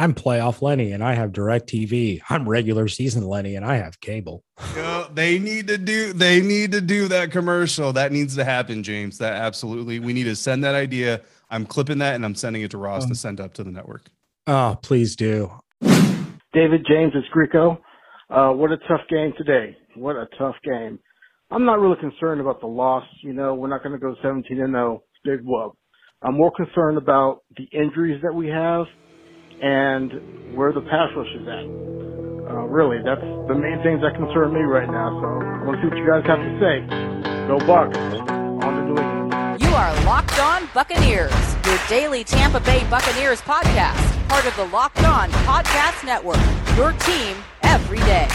I'm playoff Lenny and I have direct TV. I'm regular season Lenny and I have cable. Yo, they need to do they need to do that commercial. That needs to happen, James. That absolutely we need to send that idea. I'm clipping that and I'm sending it to Ross to send up to the network. Oh, please do. David James, it's Greco. Uh, what a tough game today. What a tough game. I'm not really concerned about the loss. You know, we're not going to go 17 and 0. Big whoop. I'm more concerned about the injuries that we have and where the pass rush is at. Uh, really, that's the main things that concern me right now. So I want to see what you guys have to say. Go Bucks. On to New England. You are Locked On Buccaneers, your daily Tampa Bay Buccaneers podcast, part of the Locked On Podcast Network. Your team every day.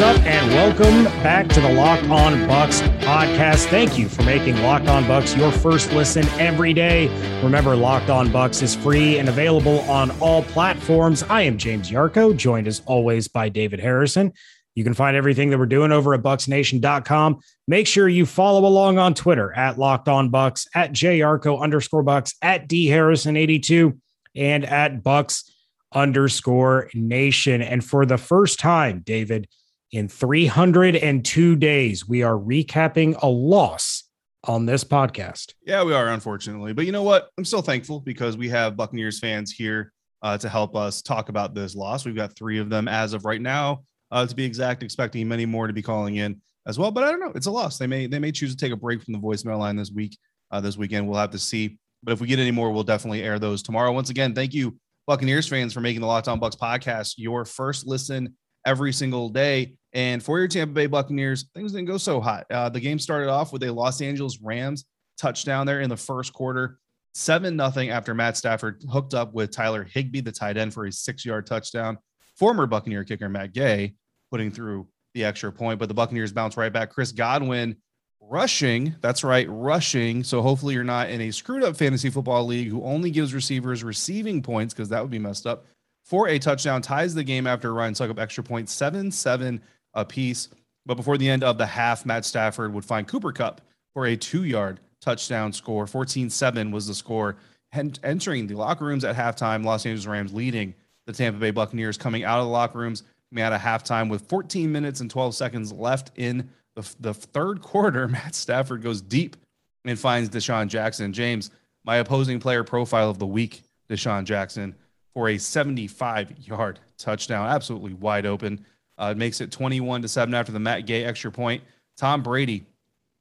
Up, and welcome back to the Locked On Bucks podcast. Thank you for making Locked On Bucks your first listen every day. Remember, Locked On Bucks is free and available on all platforms. I am James Yarcho, joined as always by David Harrison. You can find everything that we're doing over at bucksnation.com. Make sure you follow along on Twitter at Locked On Bucks, at JYarcho underscore Bucks, at D Harrison 82, and at Bucks underscore nation. And for the first time, David, in 302 days, we are recapping a loss on this podcast. Yeah, we are, unfortunately. But you know what? I'm still thankful because we have Buccaneers fans here uh, to help us talk about this loss. We've got three of them as of right now, uh, to be exact, expecting many more to be calling in as well. But I don't know. It's a loss. They may they may choose to take a break from the voicemail line this week. Uh, this weekend, we'll have to see. But if we get any more, we'll definitely air those tomorrow. Once again, thank you, Buccaneers fans, for making the Locked On Bucks podcast your first listen every single day. And for your Tampa Bay Buccaneers, things didn't go so hot. Uh, the game started off with a Los Angeles Rams touchdown there in the first quarter, seven nothing after Matt Stafford hooked up with Tyler Higbee, the tight end, for a six-yard touchdown. Former Buccaneer kicker Matt Gay putting through the extra point, but the Buccaneers bounce right back. Chris Godwin rushing. That's right, rushing. So hopefully you're not in a screwed up fantasy football league who only gives receivers receiving points because that would be messed up. For a touchdown, ties the game after Ryan Succop extra point, seven seven apiece. But before the end of the half, Matt Stafford would find Cooper Kupp for a two yard touchdown score. 14 7 was the score. And entering the locker rooms at halftime, Los Angeles Rams leading the Tampa Bay Buccaneers coming out of the locker rooms coming out of halftime with 14 minutes and 12 seconds left in the, the third quarter. Matt Stafford goes deep and finds DeSean Jackson. James, my opposing player profile of the week, DeSean Jackson, for a 75 yard touchdown, absolutely wide open. Uh, makes it 21 to 7 after the Matt Gay extra point. Tom Brady,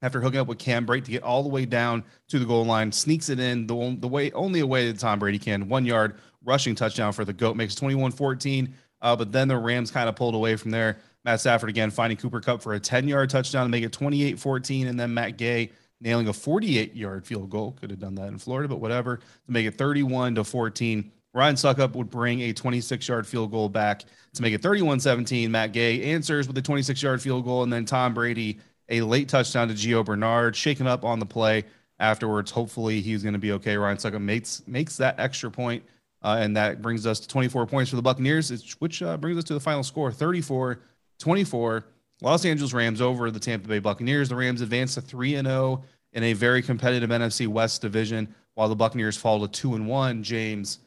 after hooking up with Cam Brate to get all the way down to the goal line, sneaks it in the, the way only a way that Tom Brady can. One yard rushing touchdown for the GOAT makes 21 14. Uh, but then the Rams kind of pulled away from there. Matt Stafford again finding Cooper Kupp for a 10 yard touchdown to make it 28 14. And then Matt Gay nailing a 48 yard field goal. Could have done that in Florida, but whatever, to make it 31 to 14. Ryan Succop would bring a 26 yard field goal back to make it 31 17. Matt Gay answers with a 26 yard field goal. And then Tom Brady, a late touchdown to Gio Bernard, shaken up on the play afterwards. Hopefully he's going to be okay. Ryan Succop makes, makes that extra point, uh, and that brings us to 24 points for the Buccaneers, which uh, brings us to the final score 34 24. Los Angeles Rams over the Tampa Bay Buccaneers. The Rams advance to 3 and 0 in a very competitive NFC West division, while the Buccaneers fall to 2 and 1. James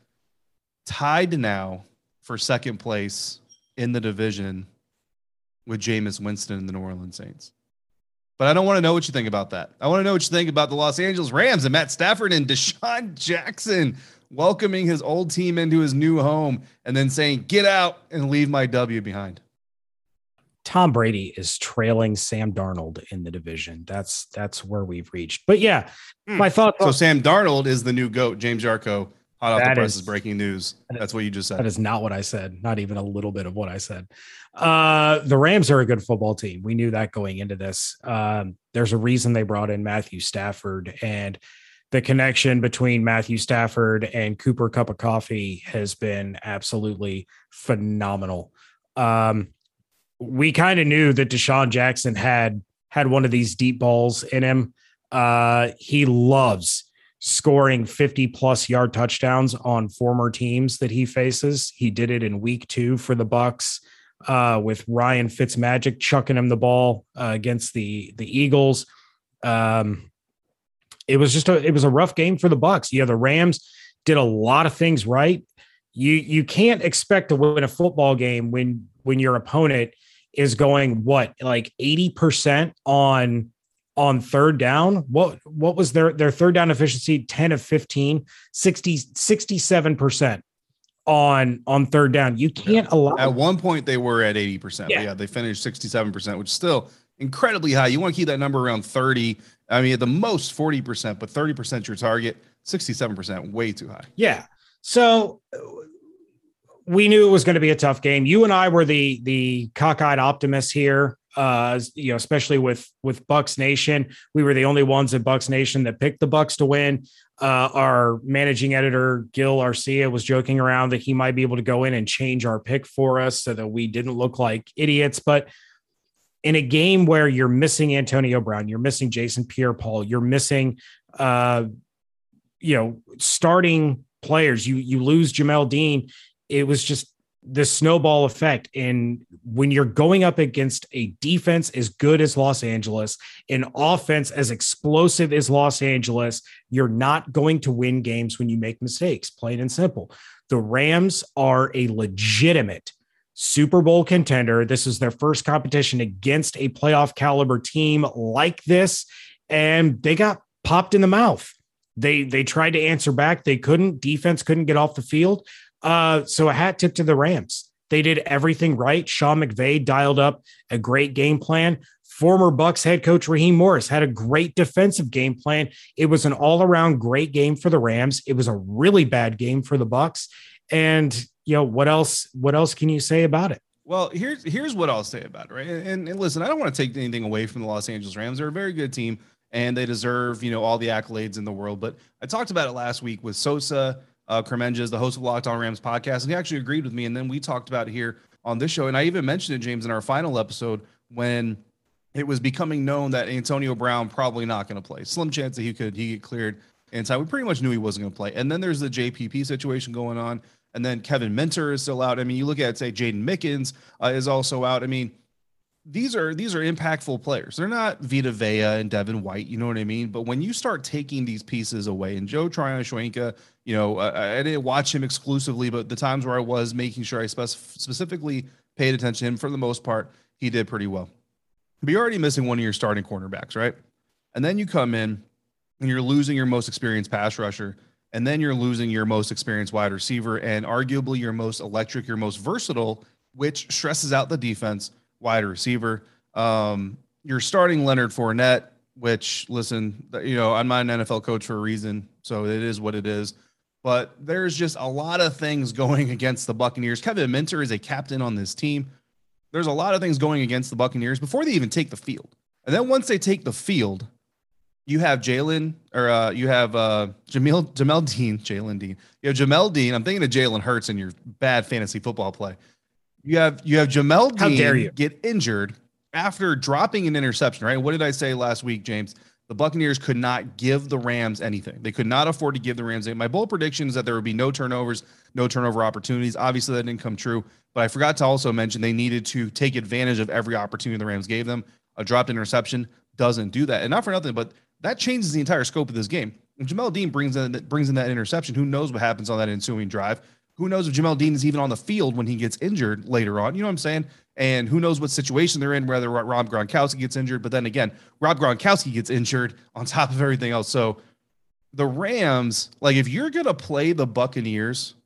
tied now for second place in the division with Jameis Winston and the New Orleans Saints. But I don't want to know what you think about that. I want to know what you think about the Los Angeles Rams and Matt Stafford and DeSean Jackson welcoming his old team into his new home and then saying, get out and leave my W behind. Tom Brady is trailing Sam Darnold in the division. That's that's where we've reached. But yeah, Hmm. my thoughts. So Sam Darnold is the new GOAT, James Yarcho. Hot off That the presses, is- breaking news. That's what you just said. That is not what I said. Not even a little bit of what I said. Uh, the Rams are a good football team. We knew that going into this. Um, there's a reason they brought in Matthew Stafford, and the connection between Matthew Stafford and Cooper Cup of Coffee has been absolutely phenomenal. Um, we kind of knew that DeSean Jackson had had one of these deep balls in him. Uh, he loves scoring 50 plus yard touchdowns on former teams that he faces. He did it in week two for the Bucks uh, with Ryan Fitzmagic chucking him the ball uh, against the the Eagles. Um, it was just a it was a rough game for the Bucks. Yeah, the Rams did a lot of things right. You you can't expect to win a football game when when your opponent is going what like 80% on on third down. What what was their their third down efficiency 10 of 15, 60 67% on on third down. You can't yeah. allow At one point they were at 80%. Yeah, yeah they finished 67%, which is still incredibly high. You want to keep that number around 30. I mean, at the most 40%, but 30% your target, 67% way too high. Yeah. So we knew it was going to be a tough game. You and I were the the cockeyed optimists here. Uh, you know, especially with with Bucks Nation, we were the only ones at Bucks Nation that picked the Bucks to win. Uh, our managing editor Gil Arcia was joking around that he might be able to go in and change our pick for us so that we didn't look like idiots. But in a game where you're missing Antonio Brown, you're missing Jason Pierre-Paul, you're missing, uh, you know, starting players. You you lose Jamel Dean it was just the snowball effect. And when you're going up against a defense as good as Los Angeles, an offense as explosive as Los Angeles, you're not going to win games when you make mistakes, plain and simple. The Rams are a legitimate Super Bowl contender. This is their first competition against a playoff caliber team like this. And they got popped in the mouth. They they tried to answer back. They couldn't. Defense couldn't get off the field. Uh, so a hat tip to the Rams. They did everything right. Sean McVay dialed up a great game plan. Former Bucks head coach Raheem Morris had a great defensive game plan. It was an all-around great game for the Rams. It was a really bad game for the Bucks. And you know what else? What else can you say about it? Well, here's here's what I'll say about it, right? And, and listen, I don't want to take anything away from the Los Angeles Rams. They're a very good team, and they deserve you know all the accolades in the world. But I talked about it last week with Sosa uh, Kremenjas, the host of Locked On Rams podcast, and he actually agreed with me. And then we talked about it here on this show, and I even mentioned it, James, in our final episode when it was becoming known that Antonio Brown probably not going to play. Slim chance that he could he get cleared in time. We pretty much knew he wasn't going to play. And then there's the JPP situation going on, and then Kevin Minter is still out. I mean, you look at say Jaydon Mickens uh, is also out. I mean these are these are impactful players. They're not Vita Vea and Devin White, you know what I mean? But when you start taking these pieces away, and Joe Tryon-Shoyinka, you know, I, I, didn't watch him exclusively, but the times where I was making sure I spec- specifically paid attention to him, for the most part, he did pretty well. But you're already missing one of your starting cornerbacks, right? And then you come in and you're losing your most experienced pass rusher, and then you're losing your most experienced wide receiver, and arguably your most electric, your most versatile, which stresses out the defense wide receiver. Um, you're starting Leonard Fournette, which listen, you know, I'm not an NFL coach for a reason, so it is what it is. But there's just a lot of things going against the Buccaneers. Kevin Minter is a captain on this team. There's a lot of things going against the Buccaneers before they even take the field. And then once they take the field, you have Jalen or uh, you have uh, Jamil Jamel Dean, Jalen Dean. You have Jamel Dean. I'm thinking of Jalen Hurts in your bad fantasy football play. You have you have Jamel How Dean dare you. get injured after dropping an interception, right? What did I say last week, James? The Buccaneers could not give the Rams anything. They could not afford to give the Rams anything. My bold prediction is that there would be no turnovers, no turnover opportunities. Obviously, that didn't come true. But I forgot to also mention they needed to take advantage of every opportunity the Rams gave them. A dropped interception doesn't do that. And not for nothing, but that changes the entire scope of this game. If Jamel Dean brings in brings in that interception, who knows what happens on that ensuing drive? Who knows if Jamel Dean is even on the field when he gets injured later on? You know what I'm saying? And who knows what situation they're in, whether Rob Gronkowski gets injured. But then again, Rob Gronkowski gets injured on top of everything else. So the Rams, like if you're going to play the Buccaneers,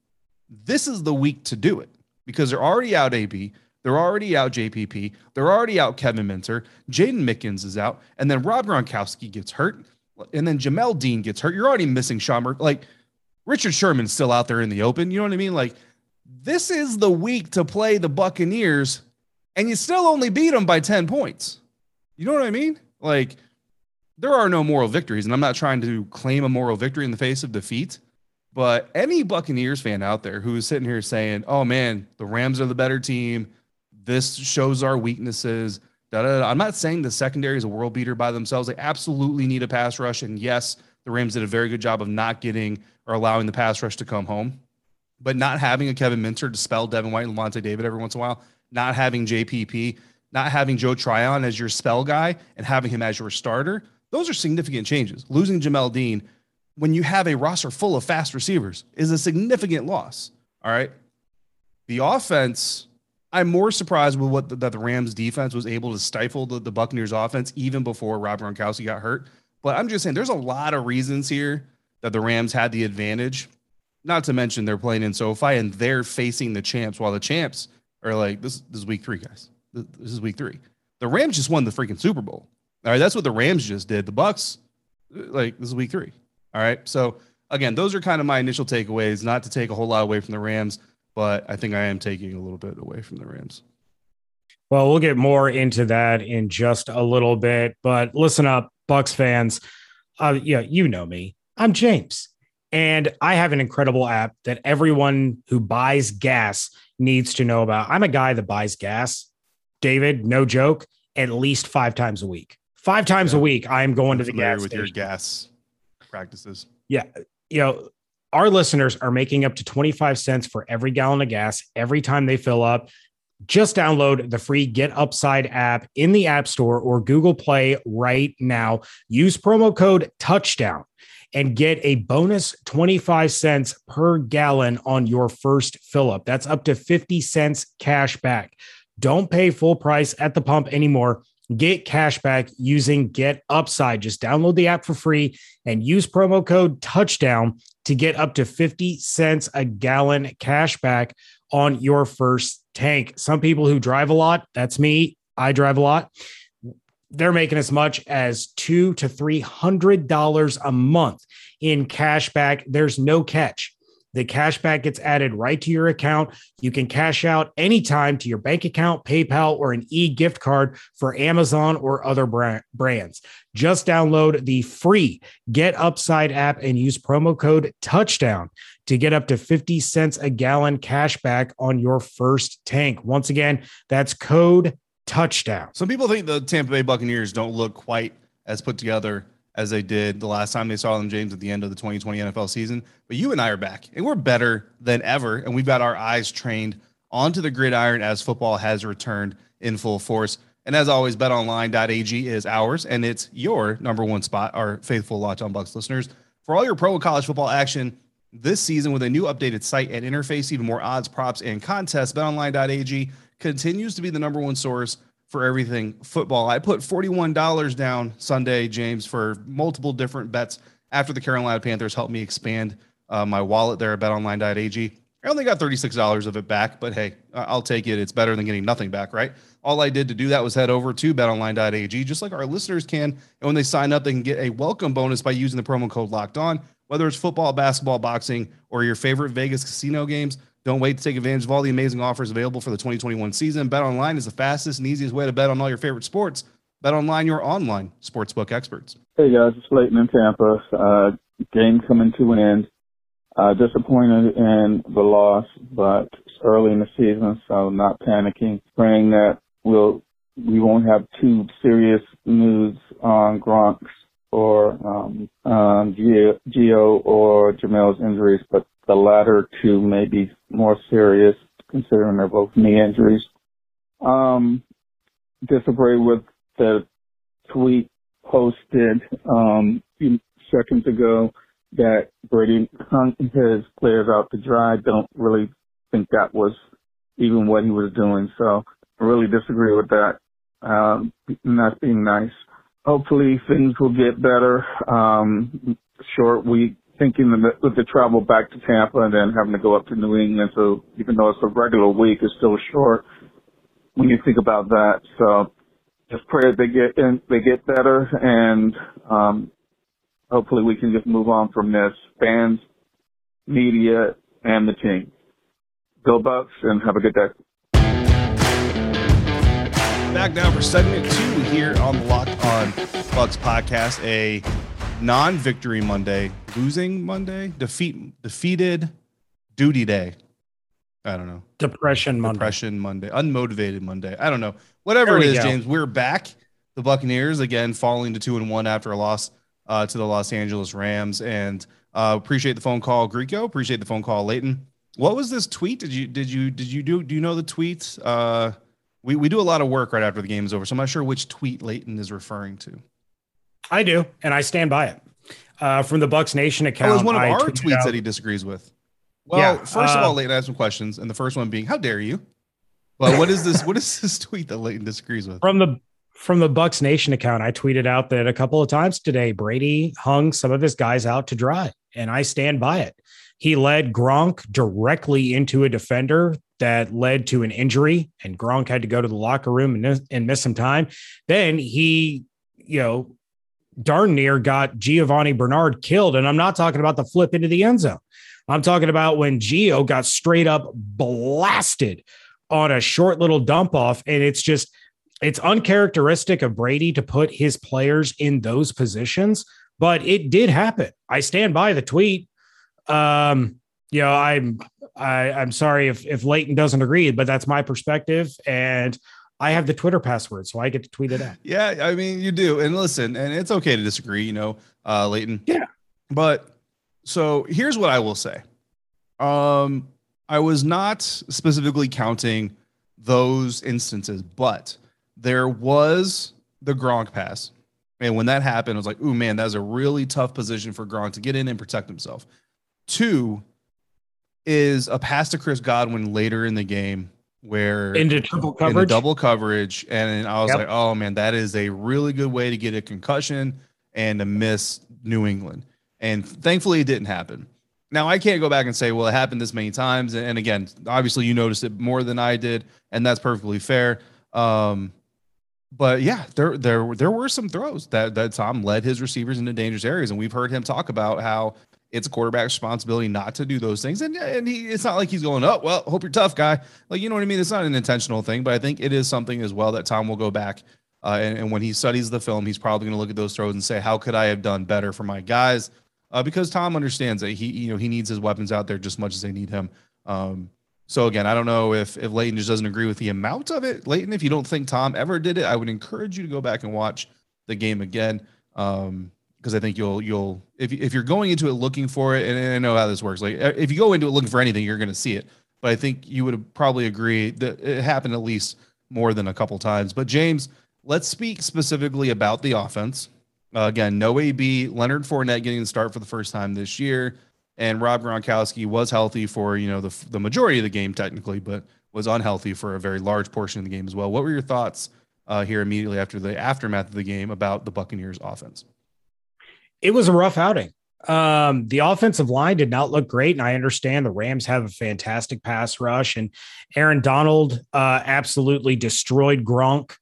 this is the week to do it because they're already out AB. They're already out JPP. They're already out Kevin Minter. Jaydon Mickens is out. And then Rob Gronkowski gets hurt. And then Jamel Dean gets hurt. You're already missing Schamer. Like, Richard Sherman's still out there in the open. You know what I mean? Like, this is the week to play the Buccaneers, and you still only beat them by 10 points. You know what I mean? Like, there are no moral victories, and I'm not trying to claim a moral victory in the face of defeat. But any Buccaneers fan out there who is sitting here saying, oh man, the Rams are the better team, this shows our weaknesses. Da, da, da. I'm not saying the secondary is a world beater by themselves. They absolutely need a pass rush. And yes, the Rams did a very good job of not getting or allowing the pass rush to come home. But not having a Kevin Minter to spell Devin White and Lavonte David every once in a while, not having JPP, not having Joe Tryon as your spell guy and having him as your starter, Those are significant changes. Losing Jamel Dean when you have a roster full of fast receivers is a significant loss. All right. The offense, I'm more surprised with what the, that the Rams defense was able to stifle the, the Buccaneers offense even before Rob Gronkowski got hurt. But I'm just saying there's a lot of reasons here that the Rams had the advantage. Not to mention they're playing in SoFi and they're facing the champs while the champs are like, this, this is week three, guys. This, this is week three. The Rams just won the freaking Super Bowl. All right. That's what the Rams just did. The Bucks, like, this is week three. All right. So again, those are kind of my initial takeaways, not to take a whole lot away from the Rams, but I think I am taking a little bit away from the Rams. Well, we'll get more into that in just a little bit, but listen up, Bucks fans. Uh, yeah, you know me. I'm James, and I have an incredible app that everyone who buys gas needs to know about. I'm a guy that buys gas, David, no joke, at least five times a week. Five times yeah. a week, I'm going I'm to the gas with station. your gas practices. Yeah. You know, our listeners are making up to 25 cents for every gallon of gas every time they fill up. Just download the free Get Upside app in the App Store or Google Play right now. Use promo code touchdown and get a bonus 25 cents per gallon on your first fill up. That's up to 50 cents cash back. Don't pay full price at the pump anymore. Get cash back using Get Upside. Just download the app for free and use promo code touchdown to get up to 50 cents a gallon cash back on your first tank. Some people who drive a lot, that's me, I drive a lot. They're making as much as two to three hundred dollars a month in cash back. There's no catch. The cash back gets added right to your account. You can cash out anytime to your bank account, PayPal, or an e gift card for Amazon or other brands. Just download the free Get Upside app and use promo code touchdown to get up to 50 cents a gallon cash back on your first tank. Once again, that's code touchdown. Some people think the Tampa Bay Buccaneers don't look quite as put together as they did the last time they saw them, James, at the end of the 2020 NFL season. But you and I are back, and we're better than ever. And we've got our eyes trained onto the gridiron as football has returned in full force. And as always, betonline.ag is ours, and it's your number one spot, our faithful Locked On Bucks listeners. For all your pro college football action this season with a new updated site and interface, even more odds, props, and contests, betonline.ag continues to be the number one source for everything football. I put $41 down Sunday, James, for multiple different bets after the Carolina Panthers helped me expand uh, my wallet there at betonline.ag. I only got $36 of it back, but hey, I'll take it. It's better than getting nothing back, right? All I did to do that was head over to betonline.ag, just like our listeners can. And when they sign up, they can get a welcome bonus by using the promo code locked on, whether it's football, basketball, boxing, or your favorite Vegas casino games. Don't wait to take advantage of all the amazing offers available for the 2021 season. Bet online is the fastest and easiest way to bet on all your favorite sports. Bet online, your online sportsbook experts. Hey guys, it's Leighton in Tampa. Uh, game coming to an end. Uh, disappointed in the loss, but it's early in the season, so not panicking. Praying that we'll we won't have too serious news on Gronk's or um, um, Gio or Jamel's injuries, but the latter two may be more serious, considering they're both knee injuries. Um, disagree with the tweet posted um, few seconds ago that Brady hung his players out to dry. Don't really think that was even what he was doing. So I really disagree with that. Um, not being nice. Hopefully things will get better. Um, short week thinking that with the travel back to Tampa and then having to go up to New England, so even though it's a regular week, it's still short when you think about that. So just pray they get in, they get better, and um, hopefully we can just move on from this. Fans, media, and the team. Go Bucks, and have a good day. Back now for segment two here on the Locked On Bucks podcast. A non-victory Monday, losing Monday, defeat defeated duty day. I don't know. Depression Monday. Depression Monday. Unmotivated Monday. I don't know. Whatever it is, go. James, we're back. The Buccaneers again falling to two and one after a loss uh, to the Los Angeles Rams. And uh, appreciate the phone call, Greco. Appreciate the phone call, Leighton. What was this tweet? Did you did you did you do do you know the tweet? Uh, we we do a lot of work right after the game is over, so I'm not sure which tweet Leighton is referring to. I do, and I stand by it. Uh, from the Bucks Nation account, oh, it was one of I our tweets out- that he disagrees with. Well, Yeah, first of uh, all, Leighton I have some questions, and the first one being, "How dare you?" But what is this? what is this tweet that Leighton disagrees with? from the from the Bucks Nation account, I tweeted out that a couple of times today, Brady hung some of his guys out to dry, and I stand by it. He led Gronk directly into a defender that led to an injury, and Gronk had to go to the locker room and, and miss some time. Then he, you know, darn near got Giovanni Bernard killed, and I'm not talking about the flip into the end zone. I'm talking about when Gio got straight up blasted on a short little dump off, and it's just it's uncharacteristic of Brady to put his players in those positions, but it did happen. I stand by the tweet. Um, you know, I'm I, I'm sorry if if Leighton doesn't agree, but that's my perspective, and I have the Twitter password, so I get to tweet it out. Yeah, I mean, you do. And listen, and it's okay to disagree, you know, uh, Leighton. Yeah. But so here's what I will say. Um, I was not specifically counting those instances, but there was the Gronk pass. And when that happened, I was like, ooh, man, that's a really tough position for Gronk to get in and protect himself. Two is a pass to Chris Godwin later in the game where Into triple in the coverage. double coverage. And I was Yep. like, oh man, that is a really good way to get a concussion and to miss New England. And thankfully, it didn't happen. Now, I can't go back and say, well, it happened this many times. And again, obviously, you noticed it more than I did, and that's perfectly fair. Um, but yeah, there there there were some throws that that Tom led his receivers into dangerous areas, and we've heard him talk about how it's a quarterback's responsibility not to do those things. And and he, it's not like he's going, oh well, hope you're tough, guy. Like you know what I mean? It's not an intentional thing, but I think it is something as well that Tom will go back uh, and, and when he studies the film, he's probably going to look at those throws and say, how could I have done better for my guys? Uh, because Tom understands that he you know he needs his weapons out there just as much as they need him. Um, so again, I don't know if if Leighton just doesn't agree with the amount of it. Leighton, if you don't think Tom ever did it, I would encourage you to go back and watch the game again. Um, because I think you'll you'll if if you're going into it looking for it, and I know how this works. Like if you go into it looking for anything, you're going to see it. But I think you would probably agree that it happened at least more than a couple times. But James, let's speak specifically about the offense. Uh, again, no AB, Leonard Fournette getting the start for the first time this year, and Rob Gronkowski was healthy for you know the the majority of the game technically, but was unhealthy for a very large portion of the game as well. What were your thoughts uh, here immediately after the aftermath of the game about the Buccaneers offense? It was a rough outing. Um, the offensive line did not look great, and I understand the Rams have a fantastic pass rush, and Aaron Donald uh, absolutely destroyed Gronk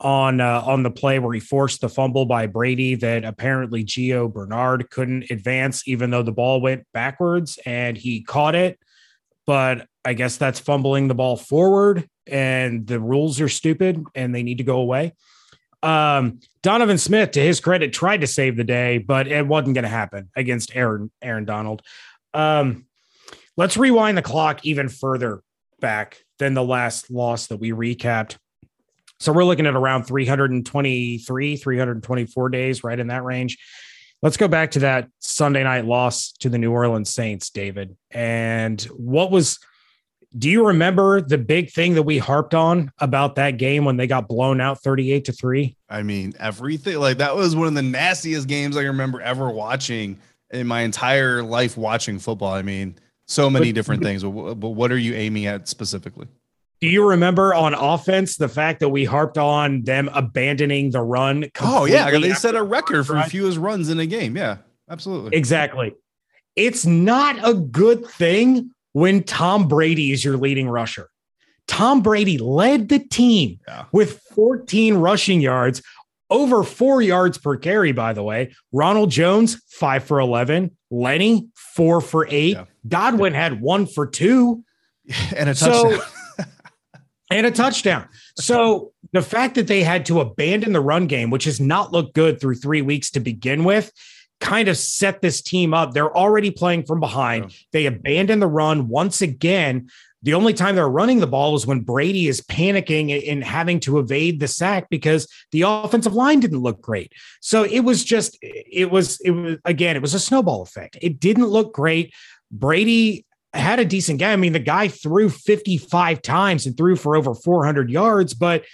on uh, on the play where he forced the fumble by Brady that apparently Gio Bernard couldn't advance, even though the ball went backwards and he caught it. But I guess that's fumbling the ball forward, and the rules are stupid and they need to go away. Um, Donovan Smith, to his credit, tried to save the day, but it wasn't going to happen against Aaron Aaron Donald. Um, let's rewind the clock even further back than the last loss that we recapped. So we're looking at around 323, 324 days, right in that range. Let's go back to that Sunday night loss to the New Orleans Saints, David. And what was do you remember the big thing that we harped on about that game when they got blown out 38 to 3? I mean, everything like that was one of the nastiest games I remember ever watching in my entire life watching football. I mean, so many But- different things, but, but what are you aiming at specifically? Do you remember on offense the fact that we harped on them abandoning the run? Oh yeah, they set a record for fewest runs in a game. Yeah, absolutely. Exactly. It's not a good thing when Tom Brady is your leading rusher. Tom Brady led the team Yeah. with 14 rushing yards, over four yards per carry, by the way. Ronald Jones, five for 11. Lenny, four for eight. Yeah. Godwin had one for two. and a So- touchdown. and a touchdown. So the fact that they had to abandon the run game, which has not looked good through three weeks to begin with, kind of set this team up. They're already playing from behind. Yeah. They abandon the run once again. The only time they're running the ball is when Brady is panicking and having to evade the sack because the offensive line didn't look great. So it was just, it was, it was, again, it was a snowball effect. It didn't look great. Brady had a decent game. I mean, the guy threw 55 times and threw for over 400 yards, but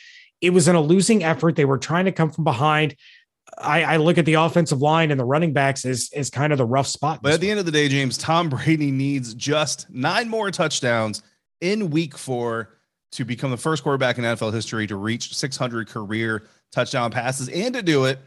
it was in a losing effort. They were trying to come from behind. I, I look at the offensive line and the running backs as is kind of the rough spot. But at the end of the day, James, Tom Brady needs just nine more touchdowns in week four to become the first quarterback in NFL history to reach 600 career touchdown passes and to do it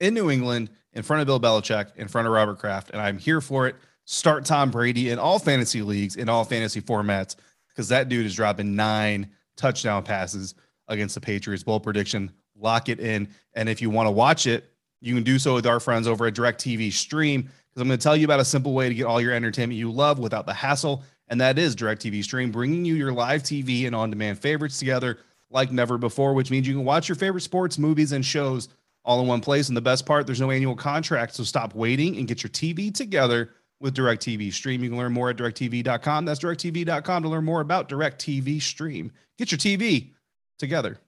in New England in front of Bill Belichick, in front of Robert Kraft. And I'm here for it. Start Tom Brady in all fantasy leagues, in all fantasy formats, because that dude is dropping nine touchdown passes against the Patriots. Bold prediction. Lock it in. And if you want to watch it, you can do so with our friends over at DirecTV Stream, because I'm going to tell you about a simple way to get all your entertainment you love without the hassle. And that is DirecTV Stream, bringing you your live TV and on demand favorites together like never before, which means you can watch your favorite sports, movies, and shows all in one place. And the best part, there's no annual contract. So stop waiting and get your TV together with DirecTV Stream. You can learn more at directtv.com. That's directtv.com to learn more about DirecTV Stream. Get your TV together.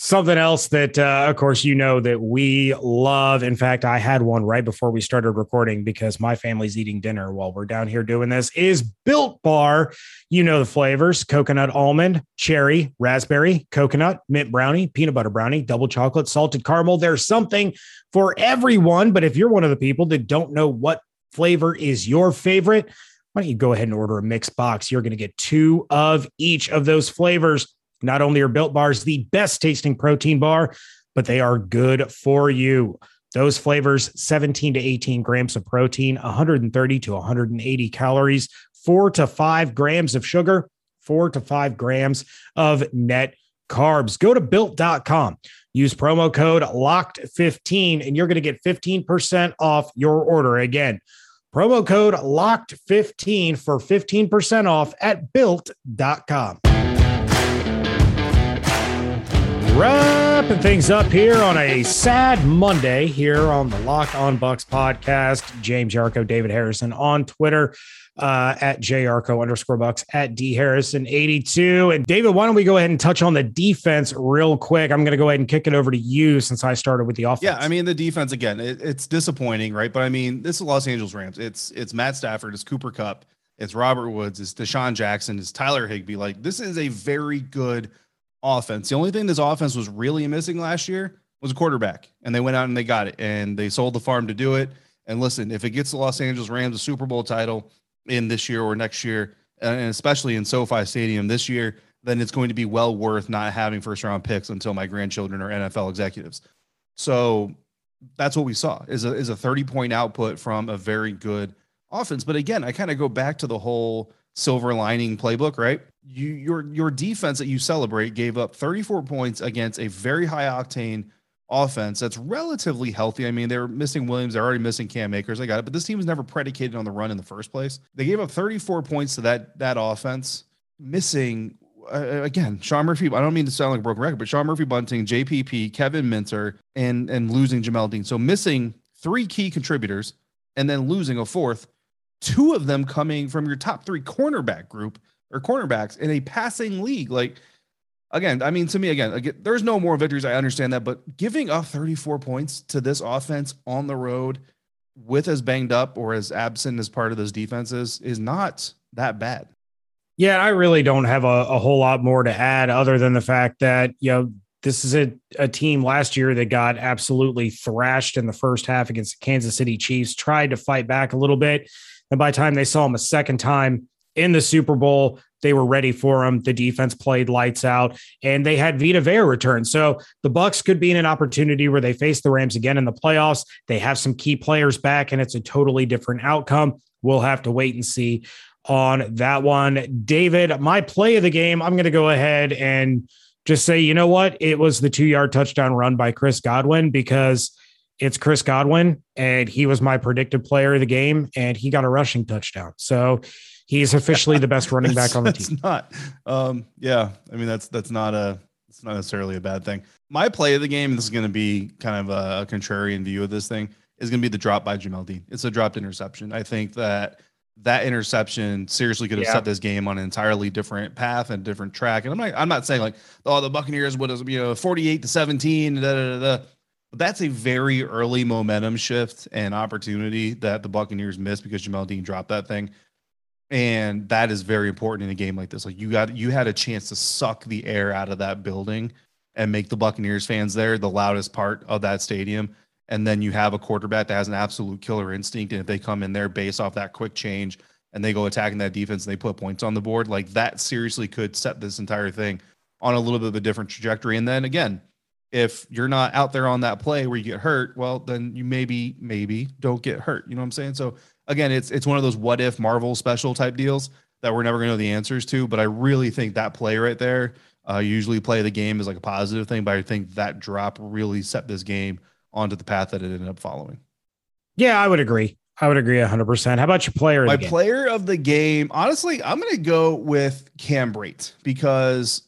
Something else that, uh, of course, you know that we love. In fact, I had one right before we started recording because my family's eating dinner while we're down here doing this. Is Built Bar. You know the flavors: coconut almond, cherry, raspberry, coconut, mint brownie, peanut butter brownie, double chocolate, salted caramel. There's something for everyone. But if you're one of the people that don't know what flavor is your favorite, why don't you go ahead and order a mixed box? You're going to get two of each of those flavors. Not only are Built Bars the best tasting protein bar, but they are good for you. Those flavors 17 to 18 grams of protein, 130 to 180 calories, four to five grams of sugar, four to five grams of net carbs. Go to built.com, use promo code LOCKED15, and you're going to get 15% off your order. Again, promo code LOCKED15 for 15% off at built.com. Wrapping things up here on a sad Monday here on the Locked On Bucks podcast. James Yarcho, David Harrison on Twitter uh, at jarco underscore bucks at d harrison 82 and david why don't we go ahead and touch on the defense real quick? I'm going to go ahead and kick it over to you since i started with the offense. Yeah i mean the defense again it, it's disappointing right? But i mean this is los angeles rams. It's it's matt stafford it's cooper kupp it's robert woods it's desean jackson it's tyler higbee. Like this is a very good offense. The only thing this offense was really missing last year was a quarterback, and they went out and they got it, and they sold the farm to do it. And listen, if it gets the Los Angeles Rams a Super Bowl title in this year or next year, and especially in SoFi Stadium this year, then it's going to be well worth not having first round picks until my grandchildren are NFL executives. So that's what we saw is a is a 30 point output from a very good offense. But again, I kind of go back to the whole silver lining playbook, right? You your your defense that you celebrate gave up 34 points against a very high octane offense that's relatively healthy. I mean, they were missing Williams, they're already missing Cam Akers. I got it, but this team was never predicated on the run in the first place. They gave up 34 points to that that offense, missing uh, again Sean Murphy. I don't mean to sound like a broken record, but Sean Murphy Bunting, JPP, Kevin Minter, and and losing Jamel Dean. So missing three key contributors and then losing a fourth two of them coming from your top three cornerback group or cornerbacks in a passing league. Like, again, I mean, to me, again, again, there's no more victories. I understand that, but giving up 34 points to this offense on the road with as banged up or as absent as part of those defenses is not that bad. Yeah, I really don't have a, a whole lot more to add other than the fact that, you know, this is a, a team last year that got absolutely thrashed in the first half against the Kansas City Chiefs, tried to fight back a little bit and by the time they saw him a second time in the Super Bowl, they were ready for him. The defense played lights out, and they had Vita Vea return. So the Bucks could be in an opportunity where they face the Rams again in the playoffs. They have some key players back, and it's a totally different outcome. We'll have to wait and see on that one. David, my play of the game, I'm going to go ahead and just say, you know what? It was the two yard touchdown run by Chris Godwin because it's Chris Godwin, and he was my predicted player of the game, and he got a rushing touchdown. So he's officially the best running back on the team. Not, um, yeah. I mean, that's that's not a it's not necessarily a bad thing. My play of the game, this is going to be kind of a, a contrarian view of this thing, is going to be the drop by Jamel Dean. It's a dropped interception. I think that that interception seriously could have yeah. set this game on an entirely different path and different track. And I'm not I'm not saying like oh the Buccaneers would have you know 48 to 17 da, da, da, but that's a very early momentum shift and opportunity that the Buccaneers missed because Jamel Dean dropped that thing. And that is very important in a game like this. Like you got you had a chance to suck the air out of that building and make the Buccaneers fans there the loudest part of that stadium. and then you have a quarterback that has an absolute killer instinct, and if they come in there based off that quick change and they go attacking that defense and they put points on the board, like that seriously could set this entire thing on a little bit of a different trajectory. And then again, if you're not out there on that play where you get hurt, well, then you maybe maybe don't get hurt. You know what I'm saying? So again, it's it's one of those what if Marvel special type deals that we're never going to know the answers to. But I really think that play right there, uh, usually play the game is like a positive thing. But I think that drop really set this game onto the path that it ended up following. Yeah, I would agree. I would agree 100%. How about your player? My player of the game, honestly, I'm going to go with Cam Brate because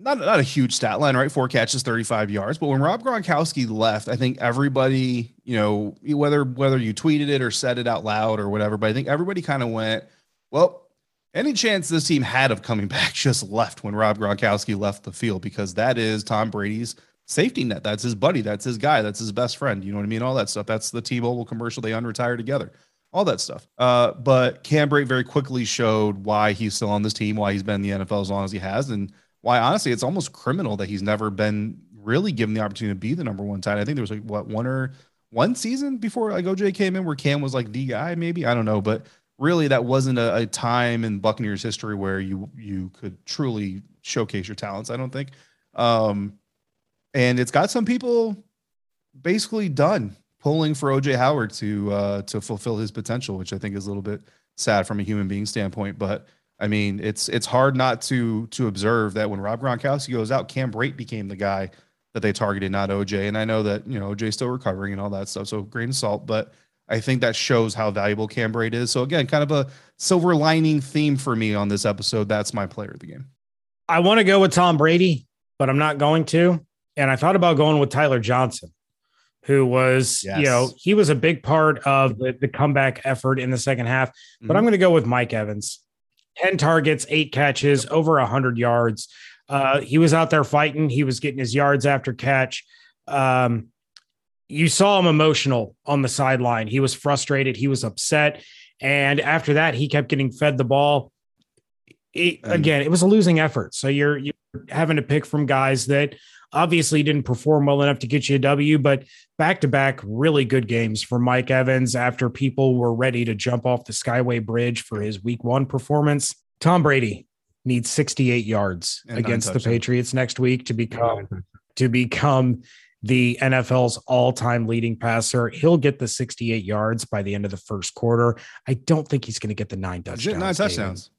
not, not a huge stat line, right? Four catches, 35 yards. But when Rob Gronkowski left, I think everybody, you know, whether whether you tweeted it or said it out loud or whatever, but I think everybody kind of went, well, any chance this team had of coming back just left when Rob Gronkowski left the field because that is Tom Brady's safety net. That's his buddy. That's his guy. That's his best friend. You know what I mean? All that stuff. That's the T-Mobile commercial. They unretire together. All that stuff. Uh, but Cam Brate very quickly showed why he's still on this team, why he's been in the NFL as long as he has, and why honestly it's almost criminal that he's never been really given the opportunity to be the number one tight. I think there was like what one or one season before like OJ came in where Cam was like the guy, maybe I don't know, but really that wasn't a, a time in Buccaneers history where you you could truly showcase your talents. I don't think. Um, and it's got some people basically done pulling for OJ Howard to uh, to fulfill his potential, which I think is a little bit sad from a human being standpoint. But I mean, it's it's hard not to to observe that when Rob Gronkowski goes out, Cam Brate became the guy that they targeted, not OJ. And I know that you know OJ's still recovering and all that stuff, so grain of salt. But I think that shows how valuable Cam Brate is. So again, kind of a silver lining theme for me on this episode. That's my player of the game. I want to go with Tom Brady, but I'm not going to and I thought about going with Tyler Johnson, who was, yes. you know, he was a big part of the, the comeback effort in the second half. But mm-hmm. I'm going to go with Mike Evans. 10 targets, eight catches, over 100 yards. Uh, he was out there fighting. He was getting his yards after catch. Um, you saw him emotional on the sideline. He was frustrated. He was upset. And after that, he kept getting fed the ball. It, again, it was a losing effort. So you're, you're having to pick from guys that obviously didn't perform well enough to get you a W, but back to back really good games for Mike Evans after people were ready to jump off the Skyway Bridge for his week one performance. Tom Brady needs 68 yards and against the Patriots next week to become oh. to become the NFL's all-time leading passer. He'll get the 68 yards by the end of the first quarter. I don't think he's going to get the nine touchdowns. Nine touchdowns.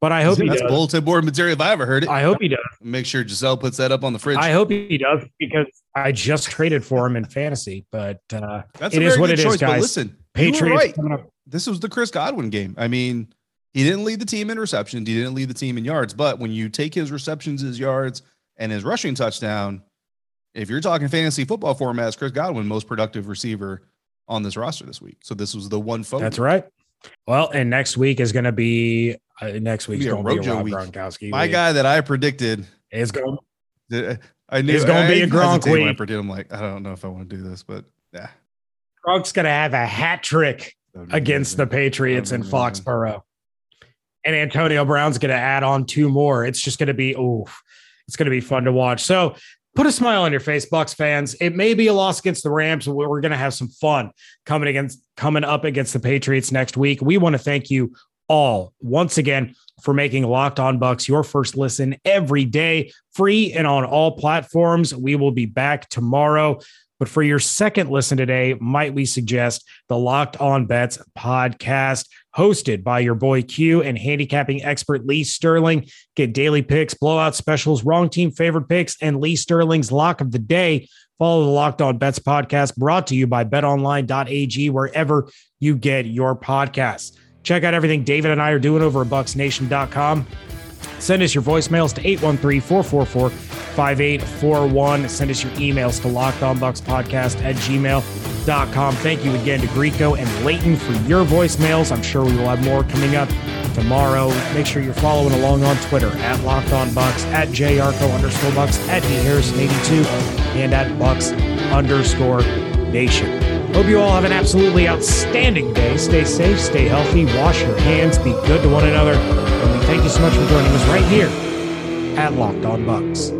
But I hope he that's does. bulletin board material if I ever heard it. I hope he does. Make sure Gisele puts that up on the fridge. I hope he does because I just traded for him in fantasy. But uh, that's it is what it choice, is, guys. listen, Patriots. Right. This was the Chris Godwin game. I mean, he didn't lead the team in receptions. He didn't lead the team in yards. But when you take his receptions, his yards, and his rushing touchdown, if you're talking fantasy football formats, Chris Godwin most productive receiver on this roster this week. So this was the one focus. That's right. Well, and next week is going to be uh, next week's going to be a Rob week. Gronkowski. My week. guy that I predicted is going. I knew it's going to be a Gronk week. I predicted, I'm like, I don't know if I want to do this, but yeah, Gronk's going to have a hat trick against amazing. the Patriots in Foxborough, and Antonio Brown's going to add on two more. It's just going to be oh, it's going to be fun to watch. So put a smile on your face, Bucks fans. It may be a loss against the Rams, but we're going to have some fun coming against coming up against the Patriots next week. We want to thank you all once again for making Locked On Bucks your first listen every day, free and on all platforms. We will be back tomorrow. But for your second listen today, might we suggest the Locked On Bets podcast, hosted by your boy Q and handicapping expert Lee Sterling. Get daily picks, blowout specials, wrong team favorite picks, and Lee Sterling's lock of the day. Follow the Locked On Bets podcast brought to you by betonline.ag, wherever you get your podcasts. Check out everything David and I are doing over at bucksnation.com. Send us your voicemails to 813 444 5841. Send us your emails to lockedonbuckspodcast at gmail.com. Thank you again to Greco and Leighton for your voicemails. I'm sure we will have more coming up tomorrow. Make sure you're following along on Twitter at Locked at jarco underscore Bucks, at D Harrison 82, and at Bucks underscore Nation. Hope you all have an absolutely outstanding day. Stay safe, stay healthy, wash your hands, be good to one another. And we thank you so much for joining us right here at Locked On Bucks.